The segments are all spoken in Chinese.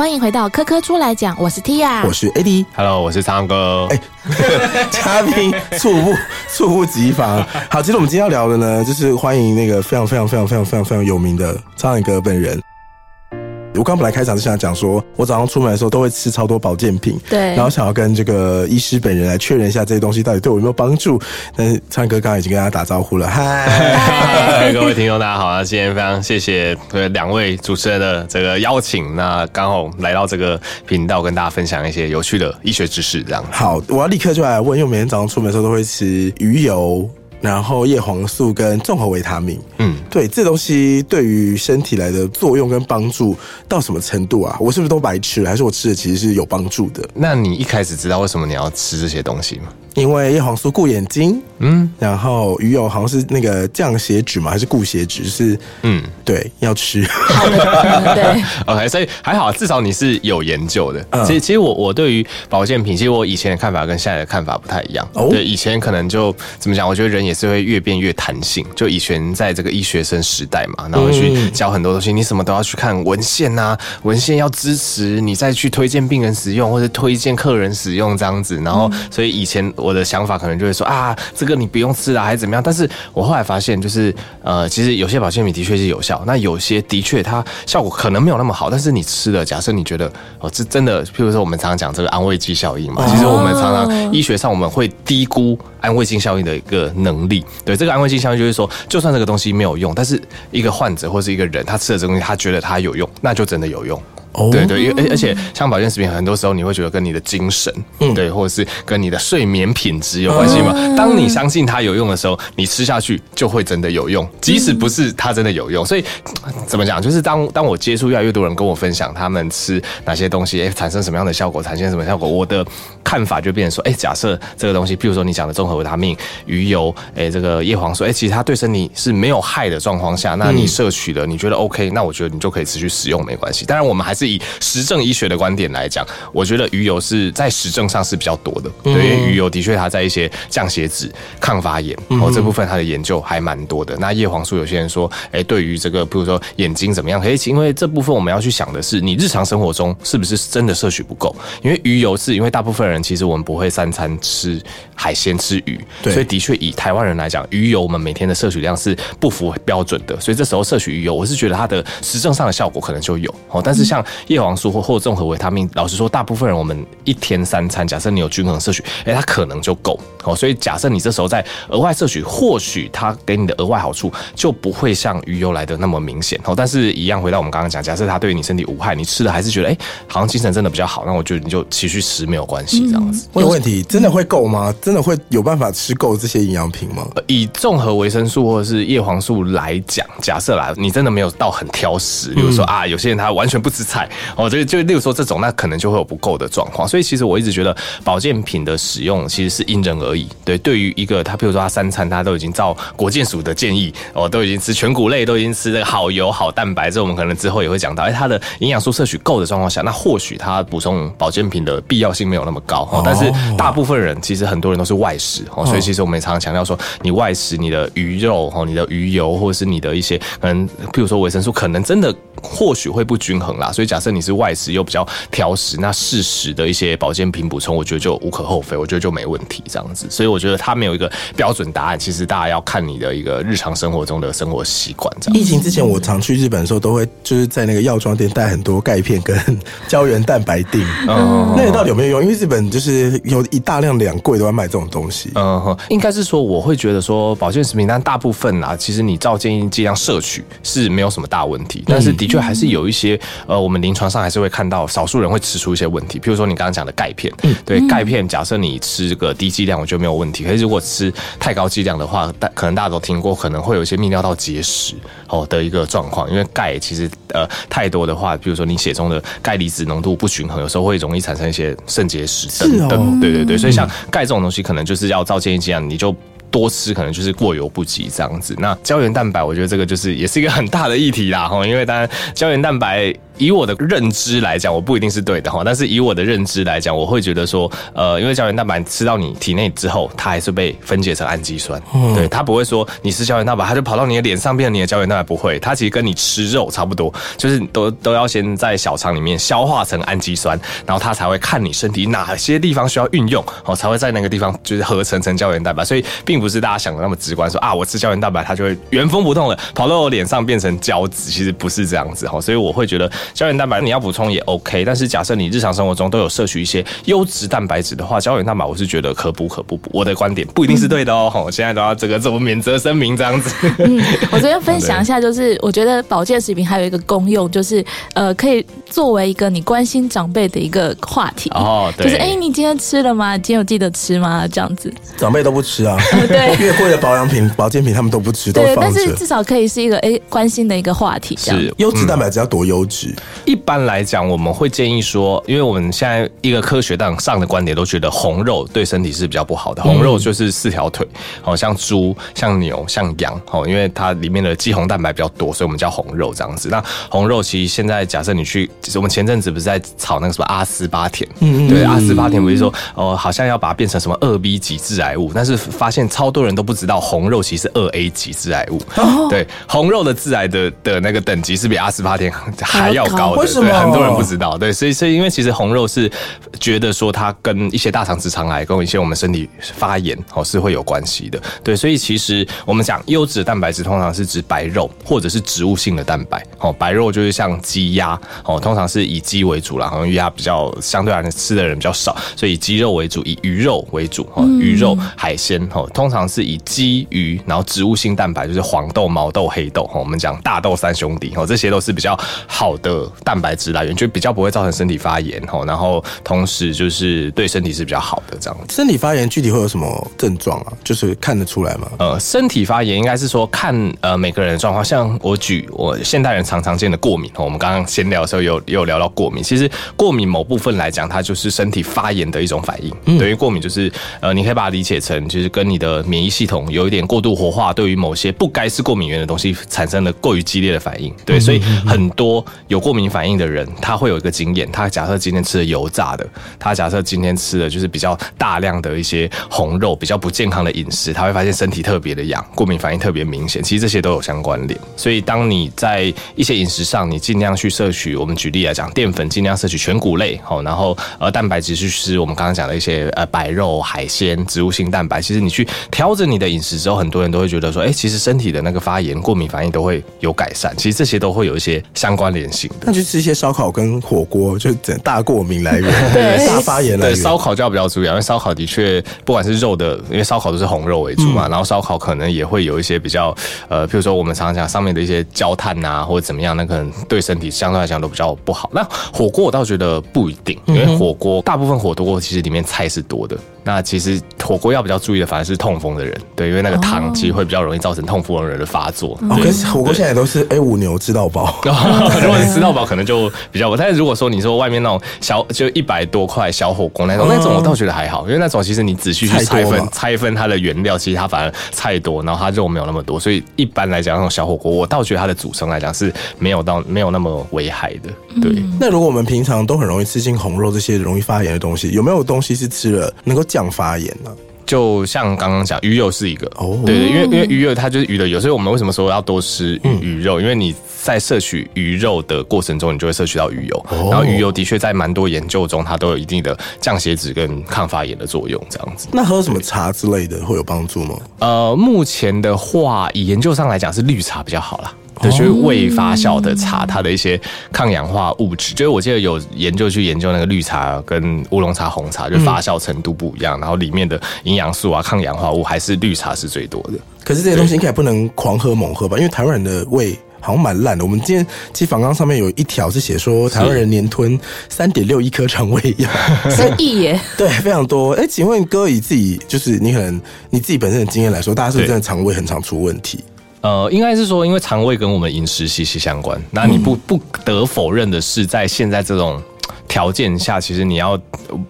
欢迎回到科科出来讲，我是 Tia，我是 AD，Hello，我是苍哥。哎，嘉宾猝不猝不及防。好，其实我们今天要聊的呢，就是欢迎那个非常非常非常非常非常非常有名的苍蝇哥本人。我刚本来开场就想讲说，我早上出门的时候都会吃超多保健品，对，然后想要跟这个医师本人来确认一下这些东西到底对我有没有帮助。但是苍蓝鸽刚刚已经跟大家打招呼了，嗨，各位听众大家好啊！今天非常谢谢两位主持人的这个邀请，那刚好来到这个频道跟大家分享一些有趣的医学知识，这样。好，我要立刻就来问，因为我每天早上出门的时候都会吃鱼油。然后叶黄素跟综合维他命，嗯，对，这东西对于身体来的作用跟帮助到什么程度啊？我是不是都白吃了？还是我吃的其实是有帮助的？那你一开始知道为什么你要吃这些东西吗？因为叶黄素顾眼睛，嗯，然后鱼油好像是那个降血脂嘛，还是顾血脂？是，嗯，对，要吃。对，OK，所以还好，至少你是有研究的。其实，其实我我对于保健品，其实我以前的看法跟现在的看法不太一样。哦，对，以前可能就怎么讲？我觉得人也是会越变越弹性。就以前在这个医学生时代嘛，然后去教很多东西，你什么都要去看文献啊，文献要支持你再去推荐病人使用，或者推荐客人使用这样子。然后，所以以前。我的想法可能就会说啊，这个你不用吃了，还是怎么样？但是我后来发现，就是呃，其实有些保健品的确是有效，那有些的确它效果可能没有那么好。但是你吃了，假设你觉得哦，这真的，譬如说我们常常讲这个安慰剂效应嘛，其实我们常常医学上我们会低估安慰剂效应的一个能力。对，这个安慰剂效应就是说，就算这个东西没有用，但是一个患者或是一个人他吃了这个东西，他觉得他有用，那就真的有用。Oh. 对对，而而且像保健食品，很多时候你会觉得跟你的精神，嗯，对，或者是跟你的睡眠品质有关系嘛。Uh. 当你相信它有用的时候，你吃下去就会真的有用，即使不是它真的有用。所以怎么讲，就是当当我接触越来越多人跟我分享他们吃哪些东西，哎，产生什么样的效果，产生什么效果，我的看法就变成说，哎，假设这个东西，譬如说你讲的综合维他命、鱼油，哎，这个叶黄素，哎，其实它对身体是没有害的状况下，那你摄取了，你觉得 OK，那我觉得你就可以持续使用，没关系。当然，我们还是以实证医学的观点来讲，我觉得鱼油是在实证上是比较多的。对，因为鱼油的确它在一些降血脂、抗发炎哦这部分它的研究还蛮多的。那叶黄素有些人说，哎，对于这个比如说眼睛怎么样？可以，因为这部分我们要去想的是，你日常生活中是不是真的摄取不够？因为鱼油是因为大部分人其实我们不会三餐吃海鲜吃鱼，对，所以的确以台湾人来讲，鱼油我们每天的摄取量是不符标准的。所以这时候摄取鱼油，我是觉得它的实证上的效果可能就有哦。但是像叶黄素或或综合维他命，老实说，大部分人我们一天三餐，假设你有均衡摄取，哎，它可能就够哦。所以假设你这时候在额外摄取，或许它给你的额外好处就不会像鱼油来的那么明显哦。但是，一样回到我们刚刚讲，假设它对你身体无害，你吃了还是觉得哎，好像精神真的比较好，那我觉得你就持续吃没有关系，这样子。我有问题，真的会够吗？真的会有办法吃够这些营养品吗？以综合维生素或者是叶黄素来讲，假设来你真的没有到很挑食，比如说啊，有些人他完全不吃菜哦，这个就例如说这种，那可能就会有不够的状况。所以其实我一直觉得保健品的使用其实是因人而异。对，对于一个他，譬如说他三餐他都已经照国健署的建议哦，都已经吃全谷类，都已经吃这个好油好蛋白，这我们可能之后也会讲到。哎，他的营养素摄取够的状况下，那或许他补充保健品的必要性没有那么高。哦，但是大部分人其实很多人都是外食哦，所以其实我们也常常强调说，你外食你的鱼肉哦，你的鱼油或者是你的一些可能，譬如说维生素，可能真的或许会不均衡啦。所以假设你是外食又比较挑食，那适时的一些保健品补充，我觉得就无可厚非，我觉得就没问题这样子。所以我觉得它没有一个标准答案，其实大家要看你的一个日常生活中的生活习惯。这样。疫情之前，我常去日本的时候，都会就是在那个药妆店带很多钙片跟 胶原蛋白定。嗯，那你到底有没有用？因为日本就是有一大量两柜都在卖这种东西。嗯哼，应该是说我会觉得说保健食品，但大部分啊，其实你照建议剂量摄取是没有什么大问题。但是的确还是有一些呃，我们临床上还是会看到少数人会吃出一些问题。比如说你刚刚讲的钙片，对钙片，假设你吃个低剂量，我觉得没有问题。可是如果吃太高剂量的话，大可能大家都听过，可能会有一些泌尿道结石哦的一个状况。因为钙其实呃太多的话，比如说你血中的钙离子浓度不均衡，有时候会容易产生一些肾结石等等。对对对，所以像钙这种东西，可能就是要照建议剂量，你就。多吃可能就是过犹不及这样子。那胶原蛋白，我觉得这个就是也是一个很大的议题啦，哈，因为当然胶原蛋白以我的认知来讲，我不一定是对的哈。但是以我的认知来讲，我会觉得说，呃，因为胶原蛋白吃到你体内之后，它还是被分解成氨基酸。嗯、对，它不会说你吃胶原蛋白，它就跑到你的脸上变成你的胶原蛋白，不会。它其实跟你吃肉差不多，就是都都要先在小肠里面消化成氨基酸，然后它才会看你身体哪些地方需要运用，哦，才会在那个地方就是合成成胶原蛋白。所以并不是大家想的那么直观，说啊，我吃胶原蛋白，它就会原封不动的跑到我脸上变成胶质，其实不是这样子哈。所以我会觉得胶原蛋白你要补充也 OK，但是假设你日常生活中都有摄取一些优质蛋白质的话，胶原蛋白我是觉得可补可不补。我的观点不一定是对的哦，我现在都要这个这么免责声明这样子。嗯，我这边分享一下，就是我觉得保健食品还有一个功用，就是呃，可以作为一个你关心长辈的一个话题哦。对，就是哎，你今天吃了吗？今天有记得吃吗？这样子，长辈都不吃啊。对，越贵的保养品、保健品他们都不吃，对，但是至少可以是一个哎关心的一个话题。是优质蛋白质要多优质？一般来讲，我们会建议说，因为我们现在一个科学上的观点都觉得红肉对身体是比较不好的。红肉就是四条腿，好像猪、像牛、像羊，哦，因为它里面的肌红蛋白比较多，所以我们叫红肉这样子。那红肉其实现在假设你去，其实我们前阵子不是在炒那个什么阿斯巴甜？嗯嗯，对，阿斯巴甜不是说哦，好像要把它变成什么二 B 级致癌物，但是发现超多人都不知道红肉其实二 A 级致癌物。哦，对，红肉的致癌的的那个等级是比阿斯巴甜还要高的，为什么？对，很多人不知道。对，所以所以因为其实红肉是觉得说它跟一些大肠直肠癌跟一些我们身体发炎哦是会有关系的。对，所以其实我们讲优质的蛋白质通常是指白肉或者是植物性的蛋白哦，白肉就是像鸡鸭哦，通常是以鸡为主啦，因为它比较相对来讲吃的人比较少，所以以鸡肉为主，以鱼肉为主哦，鱼肉海鲜哦，通常是以鸡鱼，然后植物性蛋白就是黄豆、毛豆、黑豆哦，我们讲大豆三兄弟哦，这些都是比较好的蛋白质来源，就比较不会造成身体发炎哦，然后同时就是对身体是比较好的这样子。身体发炎具体会有什么症状啊？就是看得出来吗？呃，身体发炎应该是说看呃每个人的状况，像我举我现代人常常见的过敏，我们刚刚闲聊的时候有有聊到过敏，其实过敏某部分来讲，它就是身体发炎的一种反应。嗯，等于过敏就是呃，你可以把它理解成就是跟你的免疫系统有一点过度活化，对于某些不该是过敏源的东西产生了过于激烈的反应。对，所以很多有过敏反应的人，他会有一个经验，他假设今天吃了油炸的，他假设今天吃的就是比较大量的一些红肉，比较不健康的饮食，他会发现身体特别的痒，过敏反应特别明显。其实这些都有相关联。所以当你在一些饮食上，你尽量去摄取，我们举例来讲，淀粉尽量摄取全谷类，好，然后呃蛋白质去吃我们刚刚讲的一些呃白肉、海鲜、植物性蛋白。其实你去调整你的饮食之后，很多人都会觉得说，哎，其实身体的那个发炎、过敏反应都会有改善。其实这些都会有一些相关联性的。那就吃一些烧烤跟火锅，就整大过敏来源，对，大发炎来源。对，烧烤就要比较注意，因为烧烤的确不管是肉的，因为烧烤都是红肉为主嘛，嗯、然后烧烤可能也会有一些比较呃，譬如说我们常常讲上面的一些焦炭啊，或者怎么样，那可能对身体相对来讲都比较不好。那火锅我倒觉得不一定，因为火锅大部分火锅其实里面菜是多的。那其实火锅要比较注意的，反而是痛风的人，对，因为那个汤其实会比较容易造成痛风的人的发作。哦，可是火锅现在都是 A 五牛吃到饱，如果你吃到饱，可能就比较。但是如果说你说外面那种小，就一百多块小火锅那种，那种我倒觉得还好，因为那种其实你仔细去拆分拆分它的原料，其实它反而菜多，然后它肉没有那么多，所以一般来讲那种小火锅，我倒觉得它的组成来讲是没有到没有那么危害的。对。那如果我们平常都很容易吃进红肉这些容易发炎的东西，有没有东西是吃了能够降发炎呢？就像刚刚讲，鱼油是一个哦，对对，因为因为鱼油它就是鱼的油，所以我们为什么说要多吃鱼鱼肉？因为你在摄取鱼肉的过程中，你就会摄取到鱼油，然后鱼油的确在蛮多研究中，它都有一定的降血脂跟抗发炎的作用，这样子。那喝什么茶之类的会有帮助吗？呃，目前的话，以研究上来讲，是绿茶比较好啦。对，就是未发酵的茶，它的一些抗氧化物质，就是我记得有研究去研究那个绿茶跟乌龙茶、红茶，就发酵程度不一样，然后里面的营养素啊、抗氧化物还是绿茶是最多的。可是这些东西应该不能狂喝猛喝吧？因为台湾人的胃好像蛮烂的。我们今天其实访纲上面有一条是写说，台湾人年吞三点六亿颗肠胃药，三亿耶？对，非常多。哎，请问哥以自己就是你可能你自己本身的经验来说，大家是不是真的肠胃很常出问题？呃，应该是说，因为肠胃跟我们饮食息息相关。那你不不得否认的是，在现在这种条件下，其实你要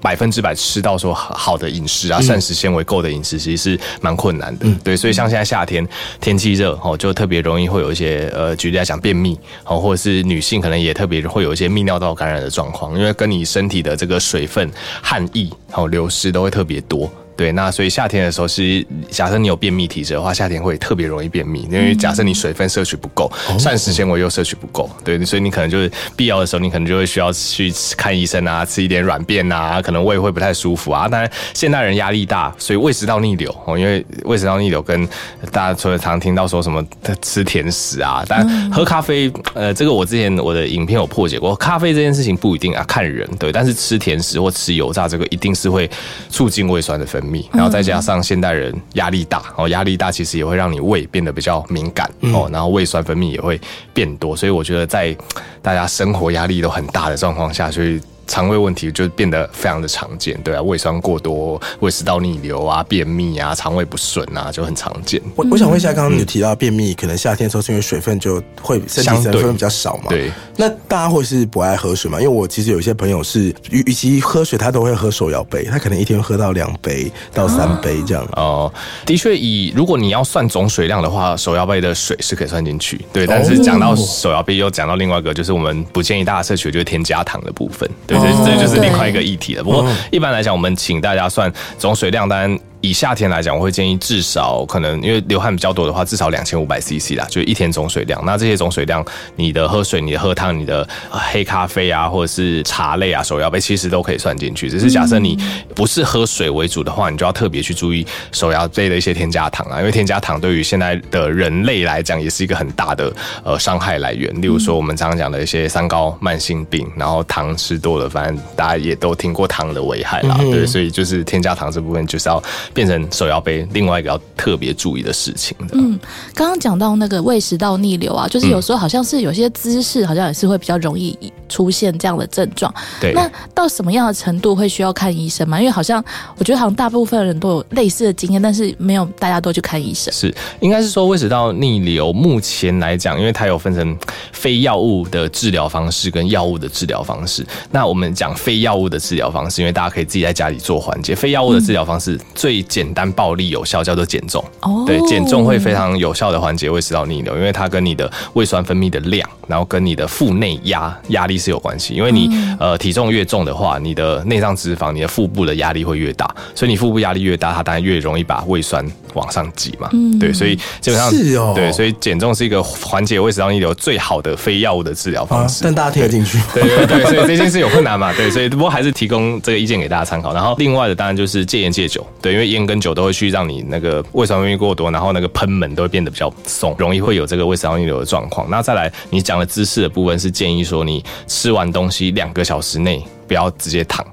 百分之百吃到说好的饮食啊，膳食纤维够的饮食，其实是蛮困难的。对，所以像现在夏天天气热哦，就特别容易会有一些呃，举例来讲便秘哦，或者是女性可能也特别会有一些泌尿道感染的状况，因为跟你身体的这个水分、汗液哦流失都会特别多。对，那所以夏天的时候是，假设你有便秘体质的话，夏天会特别容易便秘，因为假设你水分摄取不够，膳食纤维又摄取不够，对，所以你可能就是必要的时候，你可能就会需要去看医生啊，吃一点软便啊，可能胃会不太舒服啊。当然，现代人压力大，所以胃食道逆流哦，因为胃食道逆流跟大家除了常听到说什么吃甜食啊，但喝咖啡，呃，这个我之前我的影片有破解过，咖啡这件事情不一定啊，看人，对，但是吃甜食或吃油炸这个一定是会促进胃酸的分泌。然后再加上现代人压力大哦，压力大其实也会让你胃变得比较敏感哦，然后胃酸分泌也会变多，所以我觉得在大家生活压力都很大的状况下，所以。肠胃问题就变得非常的常见，对啊，胃酸过多、胃食道逆流啊、便秘啊、肠胃不顺啊，就很常见。我我想问一下，刚刚你提到便秘，可能夏天的时候是因为水分就会身体水分比较少嘛？对。那大家会是不爱喝水吗？因为我其实有一些朋友是，与与其喝水，他都会喝手摇杯，他可能一天喝到两杯到三杯这样。哦，的确，以如果你要算总水量的话，手摇杯的水是可以算进去。对，但是讲到手摇杯，又讲到另外一个，就是我们不建议大家摄取，就是添加糖的部分。对。这这就是另外一个议题了。不过一般来讲，我们请大家算总水量单。以夏天来讲，我会建议至少可能因为流汗比较多的话，至少两千五百 CC 啦，就是一天总水量。那这些总水量，你的喝水、你的喝汤、你的黑咖啡啊，或者是茶类啊、手摇杯，其实都可以算进去。只是假设你不是喝水为主的话，你就要特别去注意手摇杯的一些添加糖啊，因为添加糖对于现在的人类来讲，也是一个很大的呃伤害来源。例如说，我们常常讲的一些三高、慢性病，然后糖吃多了，反正大家也都听过糖的危害啦。对，所以就是添加糖这部分就是要。变成手摇杯，另外一个要特别注意的事情。嗯，刚刚讲到那个胃食道逆流啊，就是有时候好像是有些姿势，好像也是会比较容易出现这样的症状。对，那到什么样的程度会需要看医生吗？因为好像我觉得好像大部分人都有类似的经验，但是没有大家都去看医生。是，应该是说胃食道逆流目前来讲，因为它有分成非药物的治疗方式跟药物的治疗方式。那我们讲非药物的治疗方式，因为大家可以自己在家里做缓解。非药物的治疗方式最简单、暴力、有效，叫做减重。哦，对，减重会非常有效的缓解胃食道逆流，因为它跟你的胃酸分泌的量，然后跟你的腹内压压力是有关系。因为你呃体重越重的话，你的内脏脂肪、你的腹部的压力会越大，所以你腹部压力越大，它当然越容易把胃酸往上挤嘛。嗯，对，所以基本上是哦，对，所以减重是一个缓解胃食道逆流最好的非药物的治疗方式。但大家听得进去？对对对，所以这件事有困难嘛？对，所以不过还是提供这个意见给大家参考。然后另外的当然就是戒烟戒酒，对，因为烟跟酒都会去让你那个胃酸分泌过多，然后那个喷门都会变得比较松，容易会有这个胃食道逆流的状况。那再来，你讲的姿势的部分是建议说，你吃完东西两个小时内不要直接躺。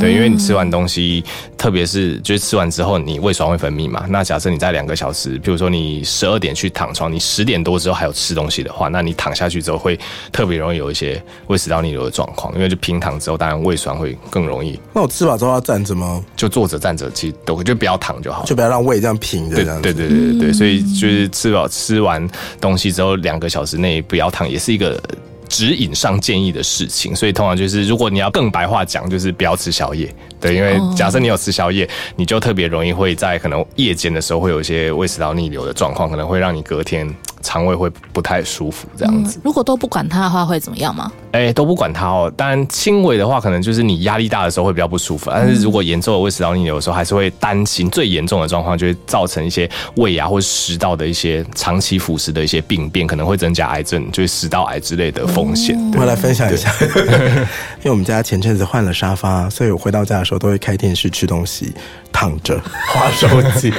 对，因为你吃完东西，特别是就是吃完之后，你胃酸会分泌嘛。那假设你在两个小时，比如说你十二点去躺床，你十点多之后还有吃东西的话，那你躺下去之后会特别容易有一些胃食道逆流的状况。因为就平躺之后，当然胃酸会更容易。那我吃饱之后要站着吗？就坐着站着，其实都就不要躺就好，就不要让胃这样平着对对对对，所以就是吃饱吃完东西之后两个小时内不要躺，也是一个。指引上建议的事情，所以通常就是，如果你要更白话讲，就是不要吃宵夜，对，因为假设你有吃宵夜，你就特别容易会在可能夜间的时候会有一些胃食道逆流的状况，可能会让你隔天。肠胃会不太舒服，这样子。如果都不管它的话，会怎么样吗？哎，都不管它哦。当然，轻微的话，可能就是你压力大的时候会比较不舒服。但是如果严重的胃食道逆流的时候，还是会担心最严重的状况，就会造成一些胃啊或食道的一些长期腐蚀的一些病变，可能会增加癌症，就是食道癌之类的风险。我来分享一下，因为我们家前阵子换了沙发，所以我回到家的时候都会开电视吃东西。躺着 划手机，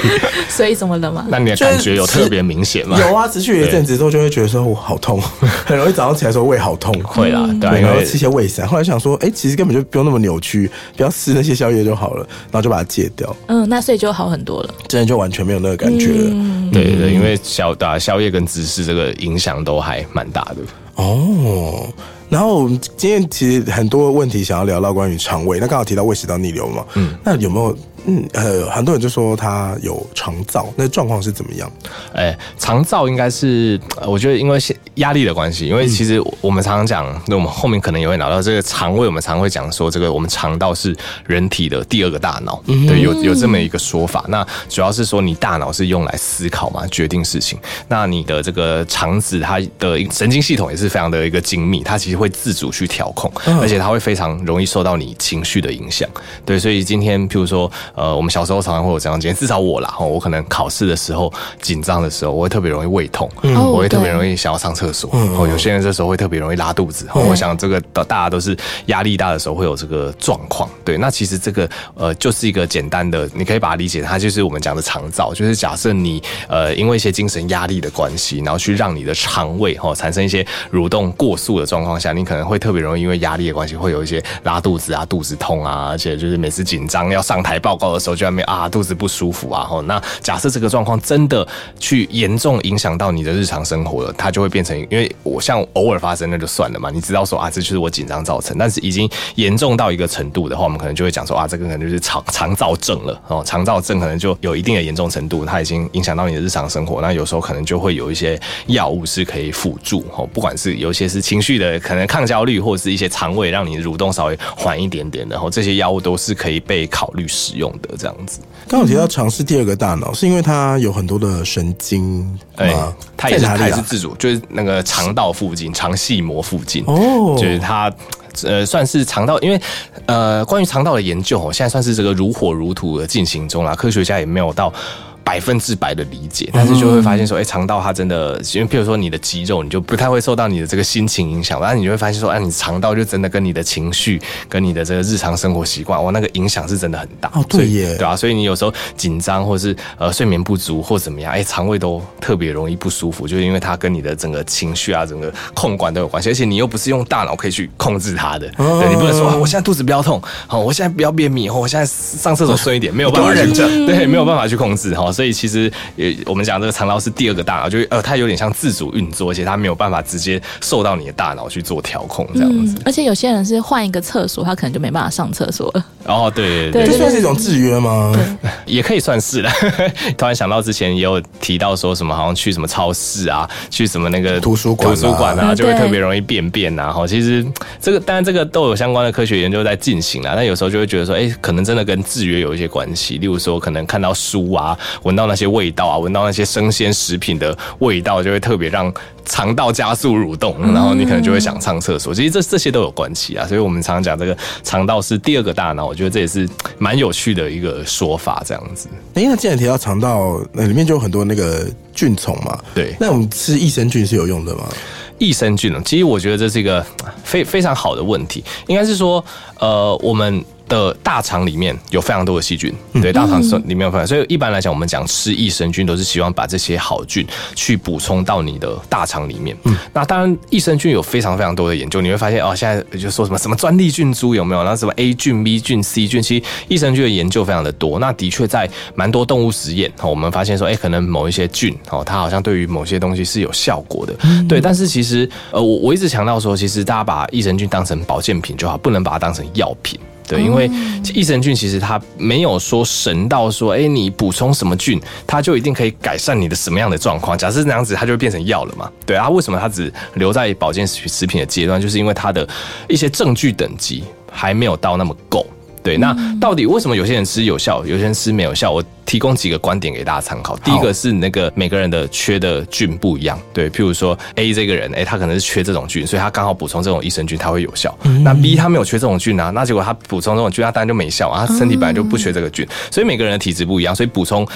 所以怎么了嘛？那你的感觉有特别明显吗？有啊，持续一阵子之后就会觉得说我好痛，很容易早上起来说胃好痛，会啦，对，然后吃些胃散。后来想说，哎、欸，其实根本就不用那么扭曲，不要吃那些宵夜就好了，然后就把它戒掉。嗯，那所以就好很多了，真的就完全没有那个感觉了。嗯、对，对对，因为宵打宵夜跟芝士这个影响都还蛮大的哦。然后我们今天其实很多问题想要聊到关于肠胃，那刚好提到胃食道逆流嘛，嗯，那有没有？嗯，呃，很多人就说他有肠燥，那状况是怎么样？哎、欸，肠燥应该是我觉得因为压力的关系，因为其实我们常常讲，那我们后面可能也会聊到这个肠胃，我们常常会讲说这个我们肠道是人体的第二个大脑，嗯、对，有有这么一个说法。那主要是说你大脑是用来思考嘛，决定事情。那你的这个肠子它的神经系统也是非常的一个精密，它其实会自主去调控，而且它会非常容易受到你情绪的影响。对，所以今天譬如说。呃，我们小时候常常会有这样经验，至少我啦，我可能考试的时候紧张的时候，我会特别容易胃痛，嗯、我会特别容易想要上厕所。哦，有些人这时候会特别容易拉肚子。哦，我想这个大家都是压力大的时候会有这个状况。对，那其实这个呃就是一个简单的，你可以把它理解，它就是我们讲的肠燥，就是假设你呃因为一些精神压力的关系，然后去让你的肠胃哈、哦、产生一些蠕动过速的状况下，你可能会特别容易因为压力的关系会有一些拉肚子啊、肚子痛啊，而且就是每次紧张要上台报告。的时候就在那边啊，肚子不舒服啊，吼，那假设这个状况真的去严重影响到你的日常生活了，它就会变成，因为我像偶尔发生那就算了嘛，你知道说啊，这就是我紧张造成，但是已经严重到一个程度的话，我们可能就会讲说啊，这个可能就是肠肠燥症了哦，肠燥症可能就有一定的严重程度，它已经影响到你的日常生活，那有时候可能就会有一些药物是可以辅助哦，不管是有些是情绪的，可能抗焦虑，或者是一些肠胃让你蠕动稍微缓一点点，然后这些药物都是可以被考虑使用的。这样子，刚有提到尝试第二个大脑，是因为它有很多的神经哎？欸、它也是，它也是自主，就是那个肠道附近，肠系膜附近哦，就是它呃算是肠道，因为呃关于肠道的研究哦，现在算是这个如火如荼的进行中啦，科学家也没有到。百分之百的理解，但是就会发现说，哎、欸，肠道它真的，因为譬如说你的肌肉，你就不太会受到你的这个心情影响，然后你就会发现说，哎、啊，你肠道就真的跟你的情绪、跟你的这个日常生活习惯，哇，那个影响是真的很大。哦，对耶，对啊，所以你有时候紧张，或是呃睡眠不足，或怎么样，哎、欸，肠胃都特别容易不舒服，就是因为它跟你的整个情绪啊、整个控管都有关系，而且你又不是用大脑可以去控制它的，哦、对，你不能说啊，我现在肚子不要痛，好，我现在不要便秘，我现在上厕所顺一点，没有办法忍着，对，没有办法去控制，哈，所以其实。也，我们讲这个肠道是第二个大脑，就是呃，它有点像自主运作，而且它没有办法直接受到你的大脑去做调控这样子。嗯、而且有些人是换一个厕所，他可能就没办法上厕所了。哦，对对对，这算是一种制约吗？也可以算是的。突然想到之前也有提到说什么，好像去什么超市啊，去什么那个图书馆、图书馆啊，就会特别容易便便啊。哈，其实这个当然这个都有相关的科学研究在进行啊。但有时候就会觉得说，哎，可能真的跟制约有一些关系。例如说，可能看到书啊，闻到那些味道啊，闻到那些生鲜食品的味道，就会特别让肠道加速蠕动，然后你可能就会想上厕所。其实这这些都有关系啊。所以我们常常讲这个肠道是第二个大脑，我觉得这也是蛮有趣的一个说法。这样子，哎，那既然提到肠道，那里面就有很多那个菌虫嘛。对，那我们吃益生菌是有用的吗？益生菌呢？其实我觉得这是一个非非常好的问题。应该是说，呃，我们。的大肠里面有非常多的细菌，对，大肠里面有非常多，所以一般来讲，我们讲吃益生菌都是希望把这些好菌去补充到你的大肠里面。嗯，那当然，益生菌有非常非常多的研究，你会发现哦，现在就说什么什么专利菌株有没有？然后什么 A 菌、B 菌、C 菌，其实益生菌的研究非常的多。那的确在蛮多动物实验，我们发现说，哎，可能某一些菌哦，它好像对于某些东西是有效果的。对，但是其实呃，我我一直强调说，其实大家把益生菌当成保健品就好，不能把它当成药品。对，因为益生菌其实它没有说神到说，哎，你补充什么菌，它就一定可以改善你的什么样的状况。假设那样子，它就会变成药了嘛？对啊，为什么它只留在保健食品的阶段？就是因为它的一些证据等级还没有到那么够。对，那到底为什么有些人吃有效，有些人吃没有效？我提供几个观点给大家参考。第一个是那个每个人的缺的菌不一样，对，譬如说 A 这个人，哎，他可能是缺这种菌，所以他刚好补充这种益生菌，他会有效。那 B 他没有缺这种菌啊，那结果他补充这种菌，他当然就没效啊，他身体本来就不缺这个菌，所以每个人的体质不一样，所以补充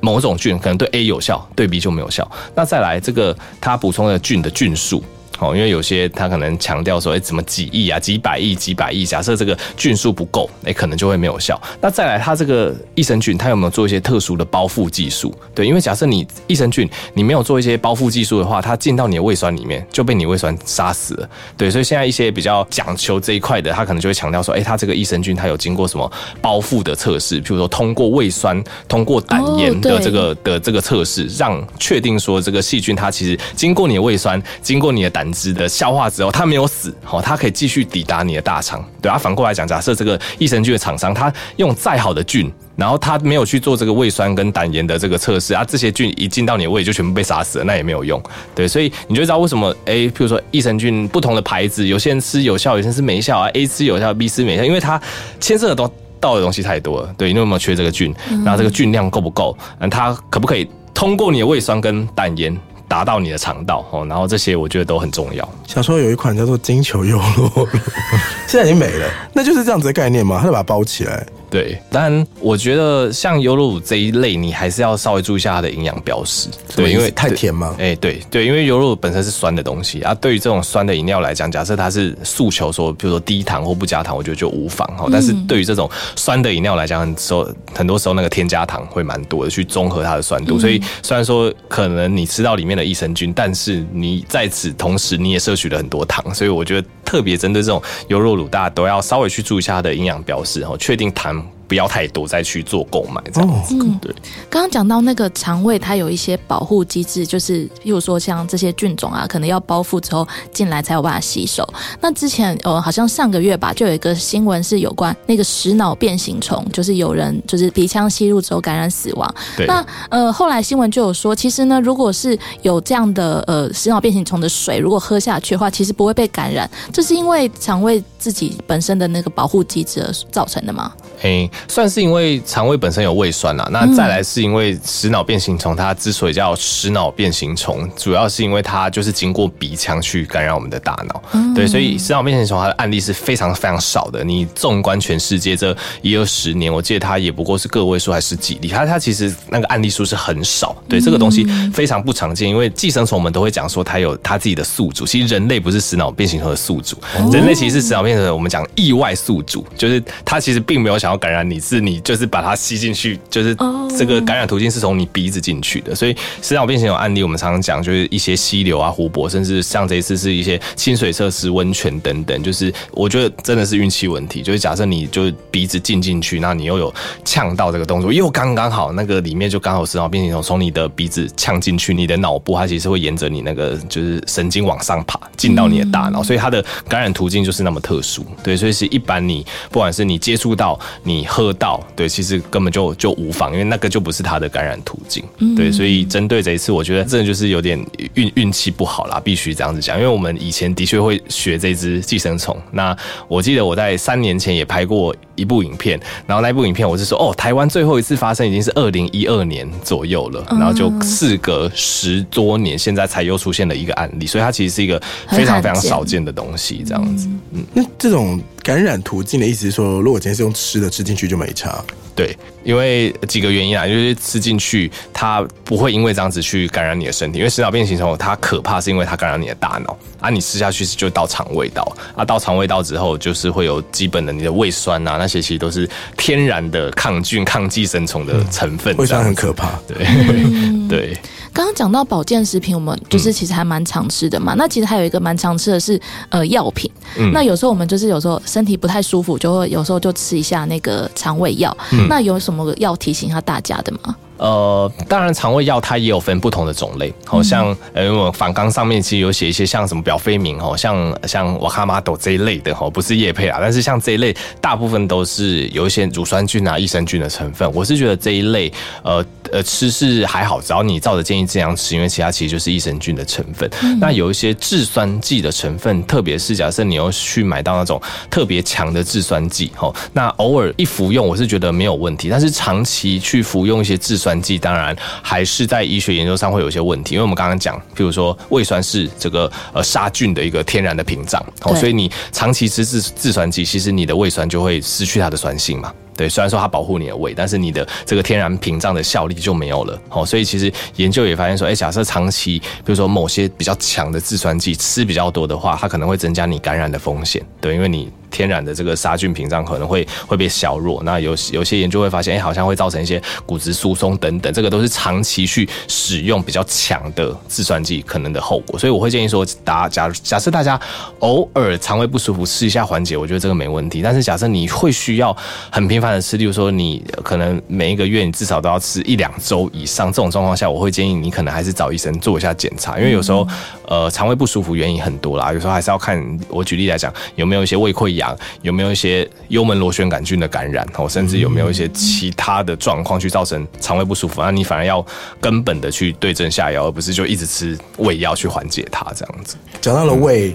某种菌可能对 A 有效，对 B 就没有效。那再来这个他补充的菌的菌数。哦，因为有些他可能强调说，哎，怎么几亿啊，几百亿、几百亿，假设这个菌数不够，哎，可能就会没有效。那再来，它这个益生菌，它有没有做一些特殊的包覆技术？对，因为假设你益生菌你没有做一些包覆技术的话，它进到你的胃酸里面就被你胃酸杀死了。对，所以现在一些比较讲求这一块的，他可能就会强调说，哎，它这个益生菌它有经过什么包覆的测试，譬如说通过胃酸、通过胆盐的这个、哦、的这个测试，让确定说这个细菌它其实经过你的胃酸，经过你的胆。质的消化之后，它没有死，好，它可以继续抵达你的大肠。对啊，反过来讲，假设这个益生菌的厂商，它用再好的菌。然后他没有去做这个胃酸跟胆盐的这个测试啊，这些菌一进到你的胃就全部被杀死了，那也没有用。对，所以你就知道为什么哎，譬如说益生菌不同的牌子，有些人吃有效，有些人吃没效啊，A 吃有效，B 吃没效，因为它牵涉的都到的东西太多了。对，你有没有缺这个菌？然后这个菌量够不够？嗯，它可不可以通过你的胃酸跟胆盐？达到你的肠道哦，然后这些我觉得都很重要。小时候有一款叫做金球优酪乳，现在已经没了，那就是这样子的概念嘛，它就把它包起来。对，但我觉得像优酪乳这一类，你还是要稍微注意一下它的营养标识。对，因为太甜吗？哎，对对，因为优酪乳本身是酸的东西啊。对于这种酸的饮料来讲，假设它是诉求说，比如说低糖或不加糖，我觉得就无妨哈。但是对于这种酸的饮料来讲，很多很多时候那个添加糖会蛮多的，去综合它的酸度。所以虽然说可能你吃到里面的益生菌，但是你在此同时你也摄取了很多糖，所以我觉得特别针对这种优酪乳，大家都要稍微去注意一下它的营养标识，然后确定糖。不要太多，再去做购买这样子。嗯，对。刚刚讲到那个肠胃，它有一些保护机制，就是譬如说像这些菌种啊，可能要包覆之后进来才有办法吸收。那之前呃，好像上个月吧，就有一个新闻是有关那个食脑变形虫，就是有人就是鼻腔吸入之后感染死亡。对。那呃，后来新闻就有说，其实呢，如果是有这样的呃食脑变形虫的水，如果喝下去的话，其实不会被感染，这是因为肠胃自己本身的那个保护机制而造成的吗？嘿，算是因为肠胃本身有胃酸啦。那再来是因为食脑变形虫，它之所以叫食脑变形虫，主要是因为它就是经过鼻腔去感染我们的大脑。嗯、对，所以食脑变形虫它的案例是非常非常少的。你纵观全世界这一二十年，我记得它也不过是个位数还是几例，它它其实那个案例数是很少。对，这个东西非常不常见，因为寄生虫我们都会讲说它有它自己的宿主，其实人类不是食脑变形虫的宿主，人类其实是食脑变形虫我们讲意外宿主，就是他其实并没有想。要感染你是你就是把它吸进去，就是这个感染途径是从你鼻子进去的，所以食道变形有案例，我们常常讲就是一些溪流啊、湖泊，甚至像这一次是一些清水设施、温泉等等，就是我觉得真的是运气问题。就是假设你就鼻子进进去，那你又有呛到这个动作，又刚刚好那个里面就刚好食道变形虫从你的鼻子呛进去，你的脑部它其实会沿着你那个就是神经往上爬，进到你的大脑，所以它的感染途径就是那么特殊。对，所以是一般你不管是你接触到。你喝到，对，其实根本就就无妨，因为那个就不是它的感染途径，对，所以针对这一次，我觉得真的就是有点运运气不好啦，必须这样子讲，因为我们以前的确会学这只寄生虫。那我记得我在三年前也拍过一部影片，然后那部影片我是说，哦，台湾最后一次发生已经是二零一二年左右了，然后就事隔十多年，现在才又出现了一个案例，所以它其实是一个非常非常少见的东西，这样子。嗯，那这种。感染途径的意思是说，如果今天是用吃的吃进去就没差。对，因为几个原因啊，就是吃进去它不会因为这样子去感染你的身体，因为食脑变形虫它可怕是因为它感染你的大脑啊，你吃下去就到肠胃道啊，到肠胃道之后就是会有基本的你的胃酸啊，那些其实都是天然的抗菌、抗寄生虫的成分，胃酸很可怕。对 对。刚刚讲到保健食品，我们就是其实还蛮常吃的嘛。嗯、那其实还有一个蛮常吃的是呃药品。嗯、那有时候我们就是有时候身体不太舒服，就会有时候就吃一下那个肠胃药。嗯、那有什么要提醒一下大家的吗？呃，当然，肠胃药它也有分不同的种类，好像呃，因为我反纲上面其实有写一些像什么表飞明哦，像像瓦卡玛豆这一类的哈，不是叶配啊，但是像这一类大部分都是有一些乳酸菌啊、益生菌的成分。我是觉得这一类呃呃吃是还好，只要你照着建议这样吃，因为其他其实就是益生菌的成分。嗯、那有一些制酸剂的成分，特别是假设你要去买到那种特别强的制酸剂，哈，那偶尔一服用我是觉得没有问题，但是长期去服用一些制酸剂当然还是在医学研究上会有一些问题，因为我们刚刚讲，譬如说胃酸是这个呃杀菌的一个天然的屏障，哦，所以你长期吃制制酸剂，其实你的胃酸就会失去它的酸性嘛。对，虽然说它保护你的胃，但是你的这个天然屏障的效力就没有了。哦，所以其实研究也发现说，哎，假设长期比如说某些比较强的制酸剂吃比较多的话，它可能会增加你感染的风险。对，因为你。天然的这个杀菌屏障可能会会被削弱，那有有些研究会发现，哎，好像会造成一些骨质疏松等等，这个都是长期去使用比较强的制酸剂可能的后果。所以我会建议说，大家假假设大家偶尔肠胃不舒服，吃一下缓解，我觉得这个没问题。但是假设你会需要很频繁的吃，例如说你可能每一个月你至少都要吃一两周以上，这种状况下，我会建议你可能还是找医生做一下检查，因为有时候呃肠胃不舒服原因很多啦，有时候还是要看。我举例来讲，有没有一些胃溃疡，有没有一些幽门螺旋杆菌的感染，哦，甚至有没有一些其他的状况去造成肠胃不舒服，那你反而要根本的去对症下药，而不是就一直吃胃药去缓解它这样子。讲到了胃。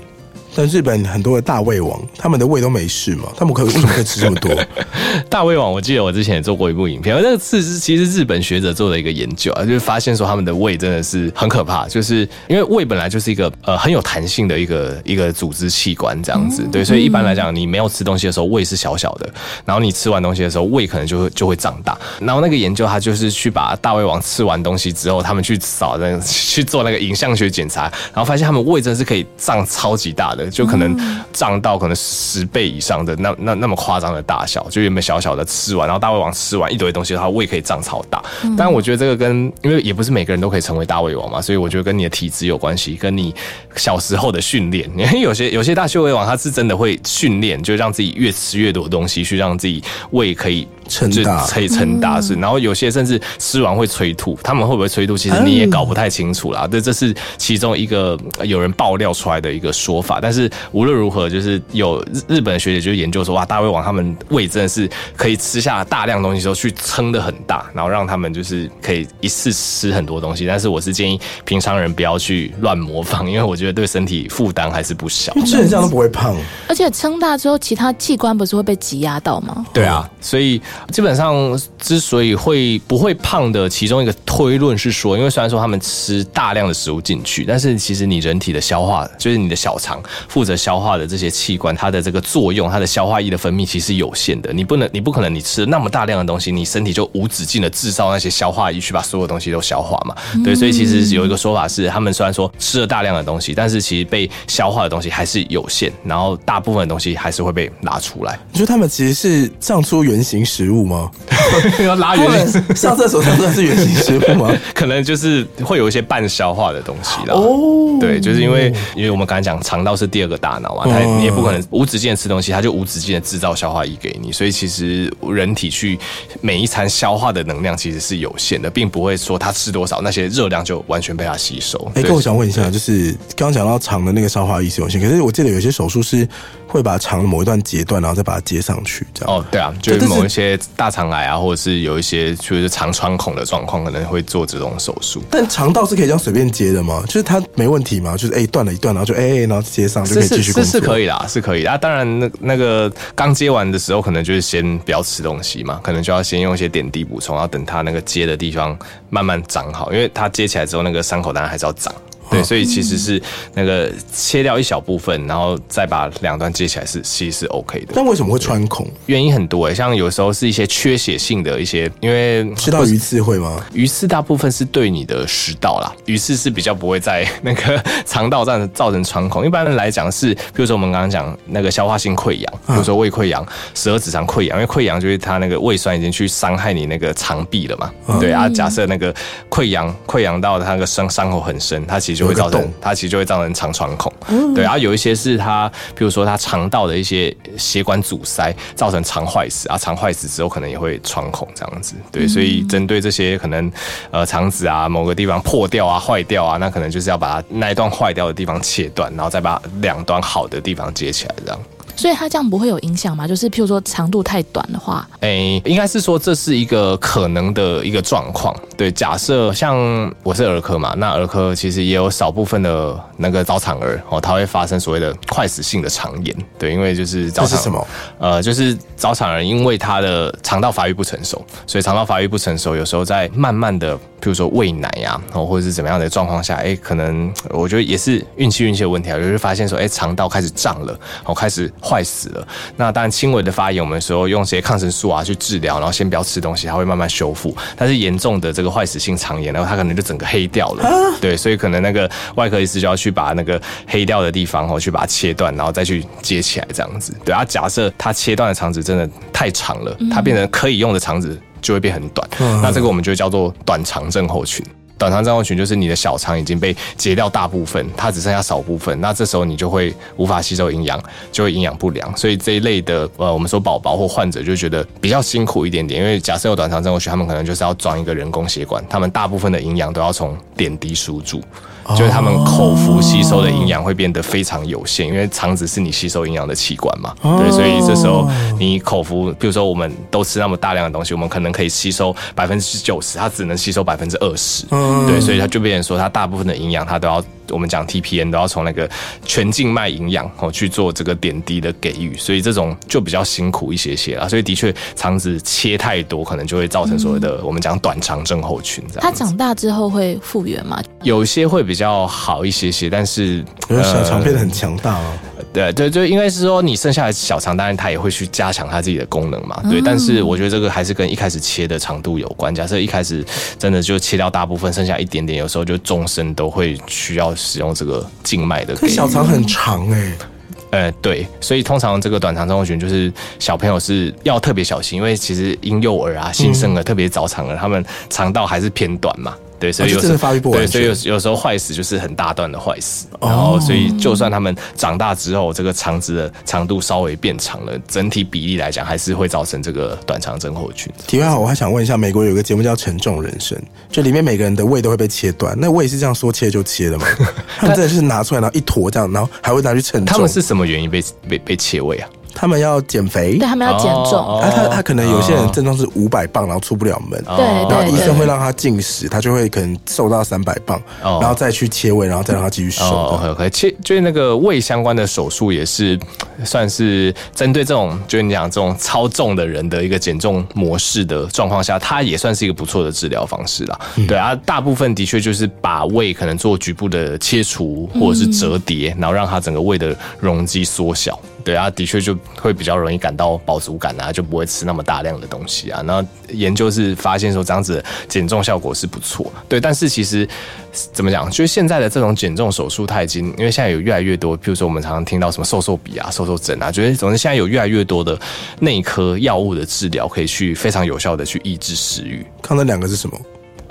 但日本很多的大胃王，他们的胃都没事嘛？他们可为什么可以吃这么多？大胃王，我记得我之前也做过一部影片，那个是其实日本学者做的一个研究啊，就是发现说他们的胃真的是很可怕，就是因为胃本来就是一个呃很有弹性的一个一个组织器官这样子，嗯、对，所以一般来讲，你没有吃东西的时候，胃是小小的，然后你吃完东西的时候，胃可能就会就会长大。然后那个研究他就是去把大胃王吃完东西之后，他们去扫那个 去做那个影像学检查，然后发现他们胃真的是可以胀超级大的，就可能。胀到可能十倍以上的那那那么夸张的大小，就原本小小的吃完，然后大胃王吃完一堆东西，他胃可以胀超大。但我觉得这个跟因为也不是每个人都可以成为大胃王嘛，所以我觉得跟你的体质有关系，跟你小时候的训练。因为有些有些大胃王他是真的会训练，就让自己越吃越多东西，去让自己胃可以撑大，可以撑大是。然后有些甚至吃完会催吐，他们会不会催吐，其实你也搞不太清楚啦。这这是其中一个有人爆料出来的一个说法，但是无论如何，就是有日日本的学姐就研究说，哇，大胃王他们胃真的是可以吃下大量东西之后去撑得很大，然后让他们就是可以一次吃很多东西。但是我是建议平常人不要去乱模仿，因为我觉得对身体负担还是不小。基本上都不会胖，而且撑大之后，其他器官不是会被挤压到吗？对啊，所以基本上之所以会不会胖的其中一个推论是说，因为虽然说他们吃大量的食物进去，但是其实你人体的消化，就是你的小肠负责消化的这些器官，它的这个作用，它的消化液的分泌其实有限的。你不能，你不可能，你吃了那么大量的东西，你身体就无止境的制造那些消化液去把所有东西都消化嘛？对，所以其实有一个说法是，他们虽然说吃了大量的东西，但是其实被消化的东西还是有限，然后大部分的东西还是会被拿出来。你说他们其实是长出原型食物吗？要拉原型上厕所上的是原型食物吗？可能就是会有一些半消化的东西啦。哦，对，就是因为因为我们刚才讲肠道是第二个大脑嘛，它你也不可能无止境的吃东西，它就无止境的制造消化液给你。所以其实人体去每一餐消化的能量其实是有限的，并不会说它吃多少那些热量就完全被它吸收。哎，跟我想问一下，就是刚刚讲到肠的那个消化液是有限，可是我记得有些手术是会把肠的某一段截断，然后再把它接上去，这样。哦，对啊，就是某一些大肠癌啊，或者是有一些就是肠穿孔的状况，可能会做这种手术。但肠道是可以这样随便接的吗？就是它没问题吗？就是哎断了一段，然后就哎然后接上就可以继续工作。是是可以啦，是可以的。啊，当然那那个刚接完的时候，可能就是先不要吃东西嘛，可能就要先用一些点滴补充，然后等它那个接的地方慢慢长好，因为它接起来之后，那个伤口当然还是要长。对，所以其实是那个切掉一小部分，然后再把两端接起来是其实是 OK 的。但为什么会穿孔？原因很多诶，像有时候是一些缺血性的一些，因为吃到鱼刺会吗？鱼刺大部分是对你的食道啦，鱼刺是比较不会在那个肠道上造成穿孔。一般来讲是，比如说我们刚刚讲那个消化性溃疡，比如说胃溃疡、十二指肠溃疡，因为溃疡就是它那个胃酸已经去伤害你那个肠壁了嘛。对啊，假设那个溃疡溃疡到它那个伤伤口很深，它其实就会造成它其实就会造成肠穿孔，对，然后有一些是它，比如说它肠道的一些血管阻塞，造成肠坏死啊，肠坏死之后可能也会穿孔这样子，对，所以针对这些可能呃肠子啊某个地方破掉啊坏掉啊，那可能就是要把它那一段坏掉的地方切断，然后再把两端好的地方接起来这样。所以它这样不会有影响吗？就是譬如说长度太短的话，诶、欸，应该是说这是一个可能的一个状况。对，假设像我是儿科嘛，那儿科其实也有少部分的那个早产儿哦，它会发生所谓的快死性的肠炎。对，因为就是早产是什么？呃，就是早产儿因为他的肠道发育不成熟，所以肠道发育不成熟，有时候在慢慢的，譬如说喂奶呀，哦，或者是怎么样的状况下，哎、欸，可能我觉得也是运气运气的问题啊，就是发现说，哎、欸，肠道开始胀了，哦，开始。坏死了，那当然轻微的发炎，我们说用这些抗生素啊去治疗，然后先不要吃东西，它会慢慢修复。但是严重的这个坏死性肠炎，然后它可能就整个黑掉了。对，所以可能那个外科医师就要去把那个黑掉的地方哦，去把它切断，然后再去接起来这样子。对啊，假设它切断的肠子真的太长了，它变成可以用的肠子就会变很短，那这个我们就叫做短肠症候群。短肠症候群就是你的小肠已经被截掉大部分，它只剩下少部分，那这时候你就会无法吸收营养，就会营养不良。所以这一类的呃，我们说宝宝或患者就觉得比较辛苦一点点，因为假设有短肠症候群，他们可能就是要装一个人工血管，他们大部分的营养都要从点滴输注。就是他们口服吸收的营养会变得非常有限，因为肠子是你吸收营养的器官嘛。对，所以这时候你口服，比如说我们都吃那么大量的东西，我们可能可以吸收百分之九十，它只能吸收百分之二十。对，所以它就变成说，它大部分的营养它都要。我们讲 TPN 都要从那个全静脉营养哦去做这个点滴的给予，所以这种就比较辛苦一些些啦。所以的确肠子切太多，可能就会造成所谓的我们讲短肠症候群这样。它长大之后会复原吗？有些会比较好一些些，但是因为小肠变得很强大哦。对对，就应该是说你剩下的小肠，当然它也会去加强它自己的功能嘛。对，但是我觉得这个还是跟一开始切的长度有关。假设一开始真的就切掉大部分，剩下一点点，有时候就终身都会需要使用这个静脉的。可小肠很长哎、欸。呃，对，所以通常这个短肠症候群就是小朋友是要特别小心，因为其实婴幼儿啊、新生儿、特别早产儿，他们肠道还是偏短嘛。对，所以有时候对，所以有有时候坏死就是很大段的坏死，然后所以就算他们长大之后，这个肠子的长度稍微变长了，整体比例来讲还是会造成这个短肠症候群。题外话，我还想问一下，美国有个节目叫《沉重人生》，就里面每个人的胃都会被切断，那胃是这样说切就切的吗？他们真的是拿出来然后一坨这样，然后还会拿去称重。他们是什么原因被被被切胃啊？他们要减肥，对，他们要减重。啊他他可能有些人症状是五百磅，然后出不了门，对，然后医生会让他进食，他就会可能瘦到三百磅，然后再去切胃，然后再让他继续瘦。OK OK，切就是那个胃相关的手术也是算是针对这种就是你讲这种超重的人的一个减重模式的状况下，它也算是一个不错的治疗方式啦。对啊，大部分的确就是把胃可能做局部的切除或者是折叠，然后让它整个胃的容积缩小。对啊，的确就会比较容易感到饱足感啊，就不会吃那么大量的东西啊。那研究是发现说这样子减重效果是不错，对。但是其实怎么讲，就是现在的这种减重手术，它已经因为现在有越来越多，譬如说我们常常听到什么瘦瘦笔啊、瘦瘦针啊，就是总之现在有越来越多的内科药物的治疗，可以去非常有效的去抑制食欲。看那两个是什么？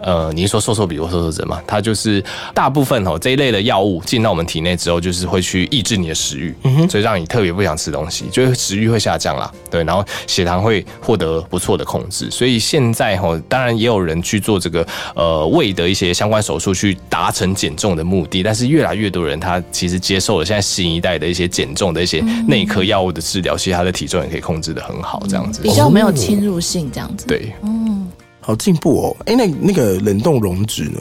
呃，你是说瘦瘦比或瘦瘦针嘛？它就是大部分哦这一类的药物进到我们体内之后，就是会去抑制你的食欲，嗯哼，所以让你特别不想吃东西，就是食欲会下降啦。对，然后血糖会获得不错的控制。所以现在哈，当然也有人去做这个呃胃的一些相关手术，去达成减重的目的。但是越来越多人他其实接受了现在新一代的一些减重的一些内科药物的治疗，其实他的体重也可以控制的很好，这样子比较没有侵入性，这样子。对，嗯。好进步哦！哎、欸，那那个冷冻溶脂呢？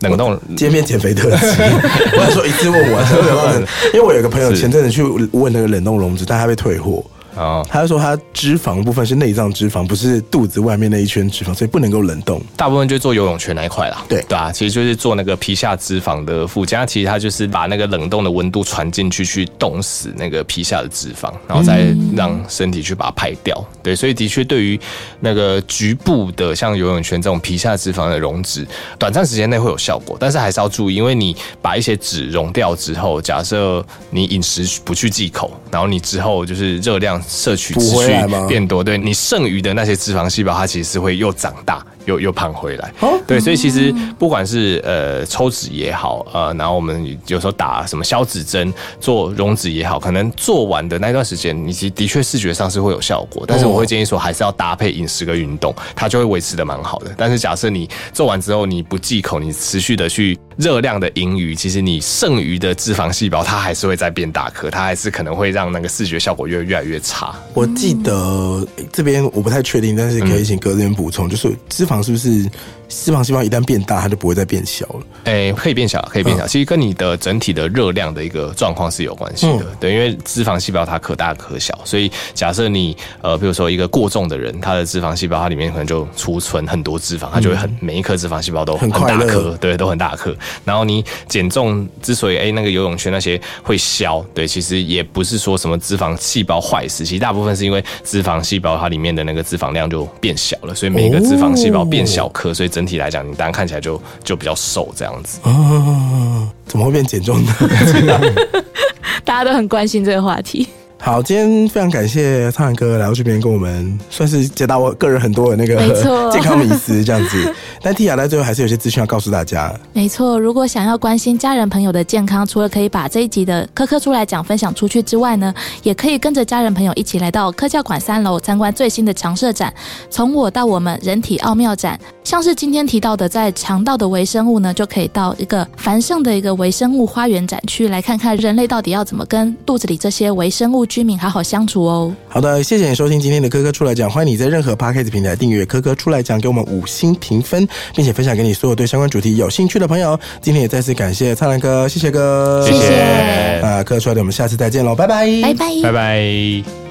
冷冻街边减肥特辑，我还说一次问完，因为我有个朋友前阵子去问那个冷冻溶脂，但他被退货。哦，他就说他脂肪部分是内脏脂肪，不是肚子外面那一圈脂肪，所以不能够冷冻。大部分就做游泳圈那一块啦。对对啊，其实就是做那个皮下脂肪的附加，其实它就是把那个冷冻的温度传进去，去冻死那个皮下的脂肪，然后再让身体去把它排掉。嗯、对，所以的确对于那个局部的像游泳圈这种皮下脂肪的溶脂，短暂时间内会有效果，但是还是要注意，因为你把一些脂溶掉之后，假设你饮食不去忌口，然后你之后就是热量。摄取持续变多，对你剩余的那些脂肪细胞，它其实是会又长大又又胖回来。哦对，所以其实不管是呃抽脂也好，呃，然后我们有时候打什么消脂针做溶脂也好，可能做完的那段时间，你其实的确视觉上是会有效果，但是我会建议说，还是要搭配饮食跟运动，它就会维持的蛮好的。但是假设你做完之后你不忌口，你持续的去热量的盈余，其实你剩余的脂肪细胞它还是会再变大颗，它还是可能会让那个视觉效果越越来越差。我记得这边我不太确定，但是可以请哥这边补充，就是脂是不是？脂肪细胞一旦变大，它就不会再变小了。哎、欸，可以变小，可以变小。嗯、其实跟你的整体的热量的一个状况是有关系的。嗯、对，因为脂肪细胞它可大可小，所以假设你呃，比如说一个过重的人，他的脂肪细胞它里面可能就储存很多脂肪，它就会很每一颗脂肪细胞都很大颗，对，都很大颗。然后你减重之所以哎、欸、那个游泳圈那些会消，对，其实也不是说什么脂肪细胞坏死，其实大部分是因为脂肪细胞它里面的那个脂肪量就变小了，所以每一个脂肪细胞变小颗，所以整体来讲，你当然看起来就就比较瘦这样子。哦，怎么会变减重呢？大家都很关心这个话题。好，今天非常感谢苍兰哥来到这边跟我们，算是解答我个人很多的那个 健康迷思这样子。但 Tia 在最后还是有些资讯要告诉大家。没错，如果想要关心家人朋友的健康，除了可以把这一集的科科出来讲分享出去之外呢，也可以跟着家人朋友一起来到科教馆三楼参观最新的常设展——从我到我们人体奥妙展。像是今天提到的，在肠道的微生物呢，就可以到一个繁盛的一个微生物花园展区来看看人类到底要怎么跟肚子里这些微生物居民好好相处哦。好的，谢谢你收听今天的科科出来讲，欢迎你在任何 Podcast 平台订阅科科出来讲，给我们五星评分，并且分享给你所有对相关主题有兴趣的朋友。今天也再次感谢灿烂哥，谢谢哥，谢谢。啊，科科出来的，我们下次再见喽，拜拜，拜拜，拜拜。